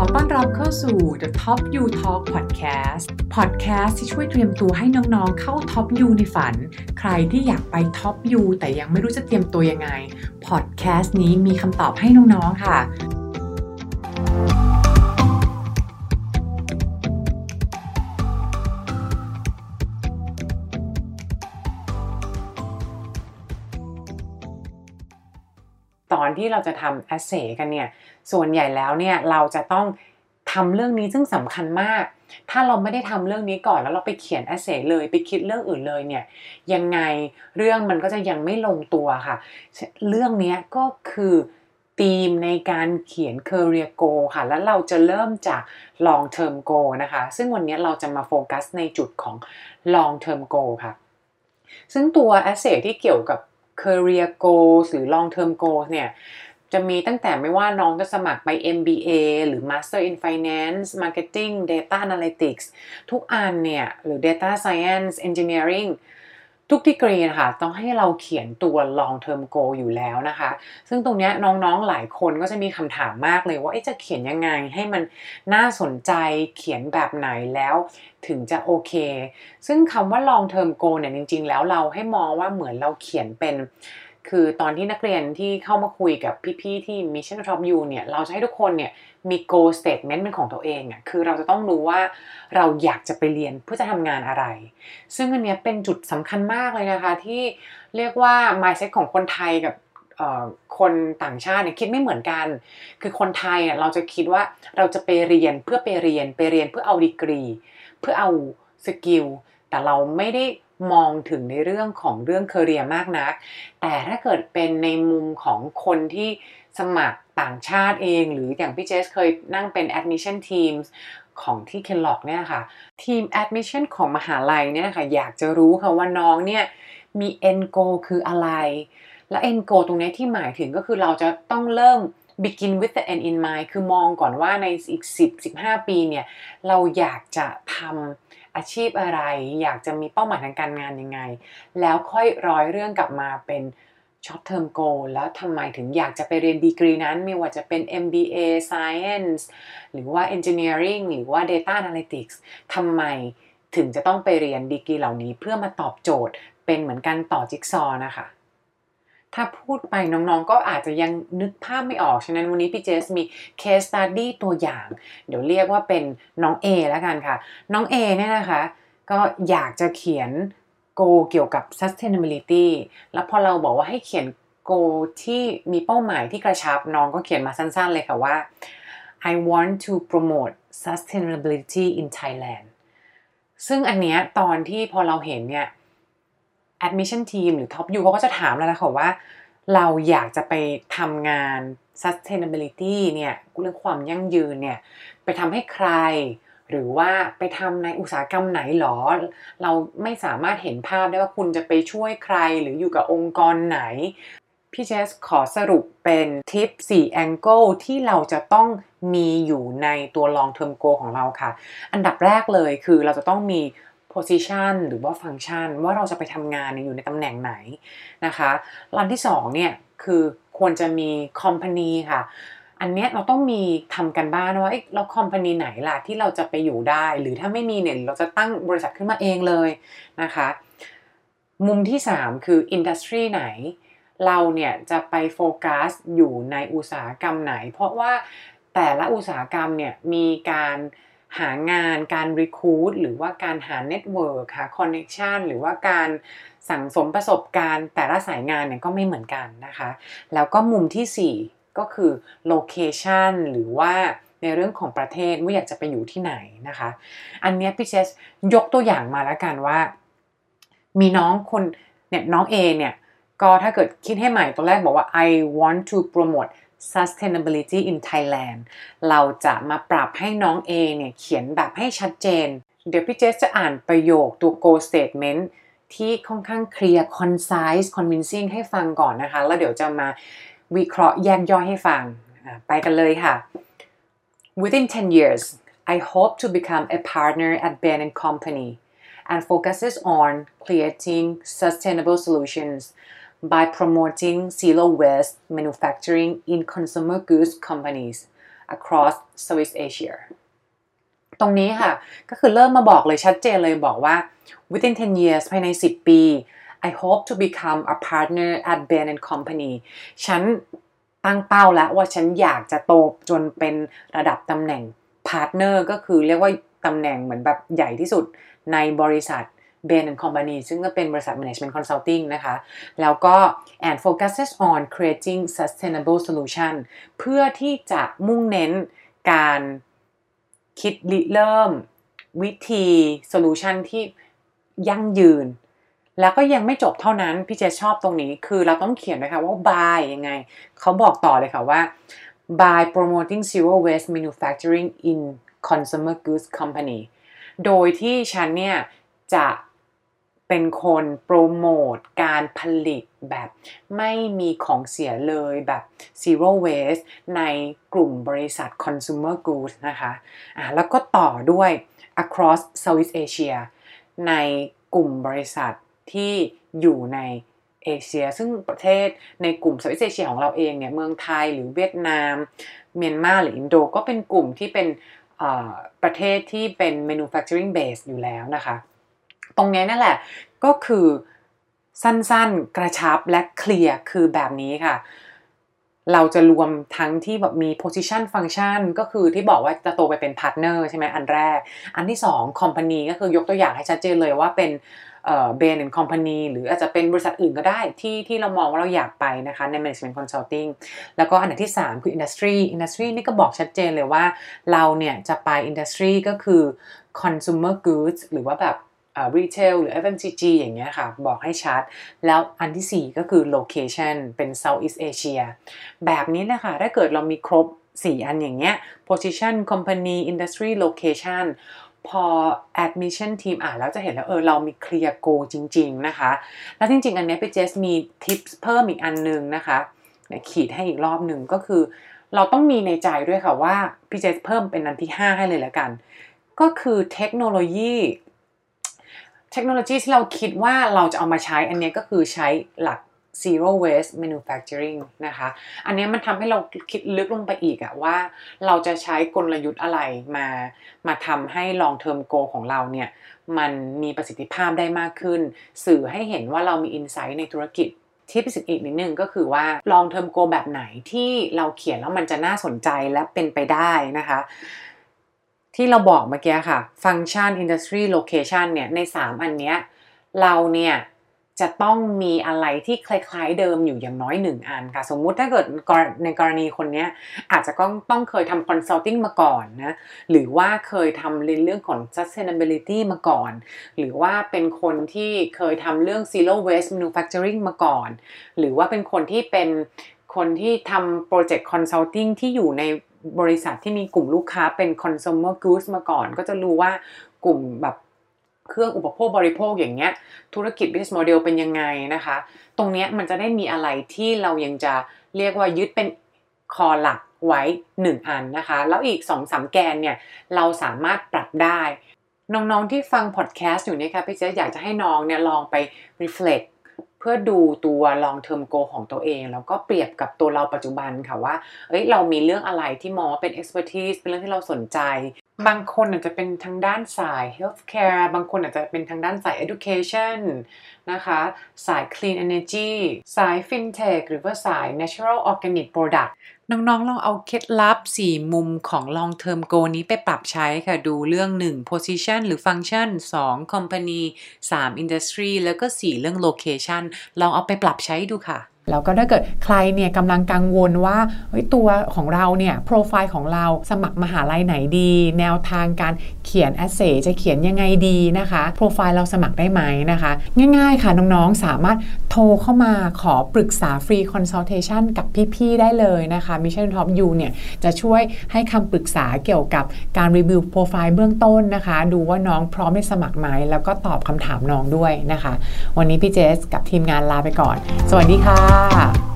อต้อนรับเข้าสู่ The Top You Talk Podcast Podcast ที่ช่วยเตรียมตัวให้น้องๆ เข้า Top You ในฝัน ใครที่อยากไป Top You แต่ยังไม่รู้จะเตรียมตัวยังไง Podcast นี้มีคำตอบให้น้องๆ ค่ะ ตอนที่เราจะทำ essay กันเนี่ยส่วนใหญ่แล้วเนี่ยเราจะต้องทำเรื่องนี้ซึ่งสำคัญมาก ถ้าเราไม่ได้ทำเรื่องนี้ก่อนแล้วเราไปเขียน essay เลย ไปคิดเรื่องอื่นเลยเนี่ยยังไงเรื่องมันก็จะยังไม่ลงตัวค่ะ เรื่องนี้ก็คือธีมในการเขียน career goal ค่ะ แล้วเราจะเริ่มจาก long term goal นะคะ ซึ่งวันนี้เราจะมาโฟกัสในจุดของ long term goal ค่ะ ซึ่งตัว essay ที่เกี่ยวกับ career goals หรือ long term goals เนี่ยจะมีตั้งแต่ไม่ว่าน้องจะสมัครไป MBA หรือ Master in Finance Marketing Data Analytics ทุกอันเนี่ย หรือ Data Science Engineering ทุกดีกรีนะคะต้องให้เราเขียนตัว long term goal อยู่แล้วนะคะ ซึ่งตรงนี้น้องๆหลายคนก็จะมีคำถามมากเลยว่าจะเขียนยังไงให้มันน่าสนใจเขียนแบบไหนแล้วถึงจะโอเค ซึ่งคำว่า long term goal เนี่ยจริง ๆ แล้วเราให้มองว่าเหมือนเราเขียนเป็นคือตอนที่นักเรียนที่เข้ามาคุยกับพี่ๆที่ Mission Top U เนี่ยเราจะให้ทุกคนเนี่ย มี goal statement เป็นของตัวเองอะคือเราจะต้องรู้ว่าเราอยากจะไปเรียนเพื่อจะทำงานอะไร ซึ่งอันเนี้ยเป็นจุดสำคัญมากเลยนะคะที่เรียกว่า mindset ของคนไทยกับคนต่างชาติเนี่ยคิดไม่เหมือนกัน คือคนไทยเนี่ยเราจะคิดว่าเราจะไปเรียนเพื่อไปเรียนไปเรียนเพื่อเอาดีกรี เพื่อเอา skill แต่เราไม่ได้มองถึงในเรื่องของเรื่อง career มากนัก แต่ถ้าเกิดเป็นในมุมของคนที่สมัครต่างชาติเอง หรืออย่างพี่เจสเคยนั่งเป็น admission teams ของที่ Kellogg เนี่ยค่ะ ทีม admission ของมหาลัยเนี่ยค่ะ อยากจะรู้ค่ะว่าน้องเนี่ยมี end goal คืออะไร และ end goal ตรงนี้ที่หมายถึงก็คือเราจะต้องเริ่ม begin with the end in mind คือมองก่อนว่าในอีก 10-15 ปีเนี่ย เราอยากจะทำ อาชีพอะไร อยากจะมีเป้าหมายทางการงานยังไง แล้วค่อยร้อยเรื่องกลับมาเป็น short term goal แล้วทำไมถึงอยากจะไปเรียนดีกรีนั้นไม่ว่าจะเป็น MBA Science หรือว่า Engineering หรือว่า Data Analytics ทำไมถึงจะต้องไปเรียนดีกรีเหล่านี้เพื่อมาตอบโจทย์เป็นเหมือนกันต่อจิ๊กซอนะคะ ถ้าพูดไปน้องๆ ก็อาจจะยังนึกภาพไม่ออก ฉะนั้นวันนี้พี่เจสมี case study ตัวอย่าง เดี๋ยวเรียกว่าเป็นน้อง A แล้วกันค่ะ น้อง A เนี่ยนะคะ ก็อยากจะเขียนโกเกี่ยวกับ sustainability แล้วพอเราบอกว่าให้เขียนโกที่มีเป้าหมายที่กระชับน้องก็เขียนมาสั้นๆเลยค่ะว่า I want to promote sustainability in Thailand ซึ่งอันเนี้ยตอนที่พอเราเห็นเนี่ย admission team หรือ top u เขาก็จะถามแล้วนะคะว่า เราอยากจะไปทำงาน sustainability เนี่ยเรื่องความยั่งยืนเนี่ยไปทำให้ใคร หรือว่าไปทำในอุตสาหกรรมไหนหรอ เราไม่สามารถเห็นภาพได้ว่าคุณจะไปช่วยใครหรืออยู่กับองค์กรไหน พี่เจสขอสรุปเป็นทิป 4 angle ที่เราจะต้องมีอยู่ในตัว long term goal ของเราค่ะ อันดับแรกเลยคือเราจะต้องมี position หรือว่าฟังก์ชันว่าเราจะไปทำงานอยู่ในตำแหน่งไหนนะคะลันที่2เนี่ยคือควรจะมี company ค่ะอันเนี้ยเราต้องมีทำกันบ้านว่าเราคอมพานีไหนล่ะที่เราจะไปอยู่ได้ หรือถ้าไม่มีเนี่ยเราจะตั้งบริษัทขึ้นมาเองเลยนะคะ มุมที่ 3 คืออินดัสทรีไหน เราเนี่ยจะไปโฟกัสอยู่ในอุตสาหกรรมไหน เพราะว่าแต่ละอุตสาหกรรมเนี่ยมีการ หางานการ recruit หรือว่าการหาเน็ตเวิร์กหาคอนเน c ชันหรือว่าการสั่งสมประสบการณ์ แต่ละสายงานเนี่ยก็ไม่เหมือนกันนะคะ แล้วก็มุมที่ 4 ก็คือ location หรือว่าในเรื่องของประเทศว่าอยากจะไปอยู่ที่ไหนนะคะ อันนี้พี่เจสยกตัวอย่างมาแล้วกันว่า มีน้องคนเนี่ยน้อง A เนี่ยก็ถ้าเกิดคิดให้ใหม่ตัวแรกบอกว่า I want to promote sustainability in Thailand เราจะมาปรับให้น้อง A เนี่ยเขียนแบบให้ชัดเจน เดี๋ยวพี่เจสจะอ่านประโยคตัว goal statement ที่ค่อนข้างเคลียร์ concise convincing ให้ฟังก่อนนะคะ แล้วเดี๋ยวจะมาวิเคราะห์แยกย่อยให้ฟัง ไปกันเลยค่ะ Within 10 years I hope to become a partner at Ben and Company and focuses on creating sustainable solutions by promoting zero waste manufacturing in consumer goods companies across Southeast Asia ตรงนี้ค่ะ ก็คือเริ่มมาบอกเลยชัดเจนเลยบอกว่า within 10 years ภายใน 10 ปี I hope to become a partner at Bain and Company ฉันตั้งเป้าแล้วว่าฉันอยากจะโตจนเป็นระดับตำแหน่ง partner ก็คือเรียกว่าตำแหน่งเหมือนแบบใหญ่ที่สุดในบริษัท Bain and Company ซึ่งก็เป็นบริษัท Management Consulting นะคะ แล้วก็ and focuses on creating sustainable solution เพื่อที่จะมุ่งเน้นการคิดริเริ่ม วิธีโซลูชันที่ยั่งยืน แล้วก็ยังไม่จบเท่านั้น พี่เจชอบตรงนี้คือเราต้องเขียนนะคะว่า by ยังไง เขาบอกต่อเลยค่ะว่า by promoting zero waste manufacturing in consumer goods company โดยที่ฉันเนี่ยจะ เป็นคนโปรโมทการผลิตแบบไม่มีของเสียเลยแบบ zero waste ในกลุ่มบริษัท consumer goods นะคะะแล้วก็ต่อด้วย across Southeast Asia ในกลุ่มบริษัทที่อยู่ในเอเชีย ซึ่งประเทศในกลุ่ม Southeast Asia ของเราเองเนี่ยเมืองไทยหรือเวียดนาม เมียนมาหรืออินโดก็เป็นกลุ่มที่เป็นประเทศที่เป็น manufacturing base อยู่แล้วนะคะ ตรงนี้นั่นแหละก็คือสั้นๆ กระชับและเคลียร์คือแบบนี้ค่ะ เราจะรวมทั้งที่แบบมี position function ก็คือที่บอกว่าจะโตไปเป็น partner ใช่ไหมอันแรก อันที่ 2 company ก็คือยกตัวอย่างให้ชัดเจนเลยว่าเป็นเอ่อ Bain and Company หรืออาจจะเป็นบริษัทอื่นก็ได้ที่ที่เรามองว่าเราอยากไปนะคะใน management consulting แล้วก็อันที่ 3 คือ industry industry นี่ก็บอกชัดเจนเลยว่าเราเนี่ยจะไป industry ก็คือ consumer goods หรือว่าแบบ รีเทลหรือ FMCG อย่างเงี้ยค่ะ บอกให้ชัด แล้วอันที่ 4 ก็คือ location เป็น Southeast Asia แบบนี้นะคะถ้าเกิดเรามีครบ 4 อันอย่างเงี้ย position company industry location พอ admission team อ่านแล้วจะเห็นแล้วเออเรามี clear goal จริง ๆ นะคะ แล้วจริง ๆ อันนี้พี่เจสมี tips เพิ่มอีกอันนึงนะคะขีดให้อีกรอบหนึ่งก็คือ เราต้องมีในใจด้วยค่ะว่าพี่เจสเพิ่มเป็นอันที่ 5 ให้เลยแล้วกัน ก็คือเทคโนโลยี เทคโนโลยีที่เราคิดว่าเราจะเอามาใช้อันนี้ก็คือใช้หลัก zero waste manufacturing นะคะ อันนี้มันทำให้เราคิดลึกลงไปอีกอะว่าเราจะใช้กลยุทธ์อะไรมามาทำให้ long term goal ของเราเนี่ย มันมีประสิทธิภาพได้มากขึ้น สื่อให้เห็นว่าเรามี insight ในธุรกิจที่พิเศษอีกนิดนึงก็คือว่า long term goal แบบไหนที่เราเขียนแล้วมันจะน่าสนใจและเป็นไปได้นะคะ ที่เราบอกเมื่อกี้ค่ะฟังก์ชัน industry location เนี่ยใน 3 อันเนี้ยเราเนี่ยจะต้องมีอะไรที่คล้ายๆเดิมอยู่อย่างน้อย1อันค่ะ สมมุติถ้าเกิดในกรณีคนนี้อาจจะต้องต้องเคยทำ consulting มาก่อนนะหรือว่าเคยทำเรื่องของ sustainability มาก่อน หรือว่าเป็นคนที่เคยทำเรื่อง zero waste manufacturing มาก่อน หรือว่าเป็นคนที่เป็นคนที่ทำโปรเจกต์ consulting ที่อยู่ใน บริษัทที่มีกลุ่มลูกค้าเป็น consumer goods มาก่อน ก็จะรู้ว่ากลุ่มแบบเครื่องอุปโภคบริโภคอย่างเงี้ย ธุรกิจ business model เป็นยังไงนะคะ ตรงเนี้ยมันจะได้มีอะไรที่เรายังจะเรียกว่ายึดเป็นคอหลักไว้ 1 อันนะคะ แล้วอีก2อสแกนเนี่ย เราสามารถปรับได้ น้องๆที่ฟังพอดแคสต์อยู่เนี่ยค่ะพี่เจ๊อยากจะให้น้องเนี่ยลองไป reflect เพื่อดูตัว long term goal ของตัวเอง แล้วก็เปรียบกับตัวเราปัจจุบันค่ะว่า เอ้ยเรามีเรื่องอะไรที่มองว่าเป็น expertise เป็นเรื่องที่เราสนใจ บางคนอาจจะเป็นทางด้านสาย healthcare บางคนอาจจะเป็นทางด้านสาย education นะคะ สาย clean energy สาย fintech หรือว่าสาย natural organic product น้องๆ ลองเอาเคล็ดลับ 4 มุมของ long term goal นี้ไปปรับใช้ค่ะ ดูเรื่อง 1 position หรือ function 2 company 3 industry แล้วก็ 4 เรื่อง location ลองเอาไปปรับใช้ดูค่ะ แล้วก็ถ้าเกิดใครเนี่ยกำลังกังวลว่าตัวของเราเนี่ยโปรไฟล์ของเราสมัครมหาลัยไหนดี แนวทางการเขียน essay จะเขียนยังไงดีนะคะโปรไฟล์เราสมัครได้ไหมนะคะ ง่ายๆค่ะน้องๆสามารถโทรเข้ามาขอปรึกษา free consultation กับพี่ๆได้เลยนะคะ Mission Top U เนี่ยจะช่วยให้คำปรึกษาเกี่ยวกับการรีวิวโปรไฟล์เบื้องต้นนะคะ ดูว่าน้องพร้อมให้สมัครไหมแล้วก็ตอบคำถามน้องด้วยนะคะ วันนี้พี่เจสกับทีมงานลาไปก่อน สวัสดีค่ะค่ะ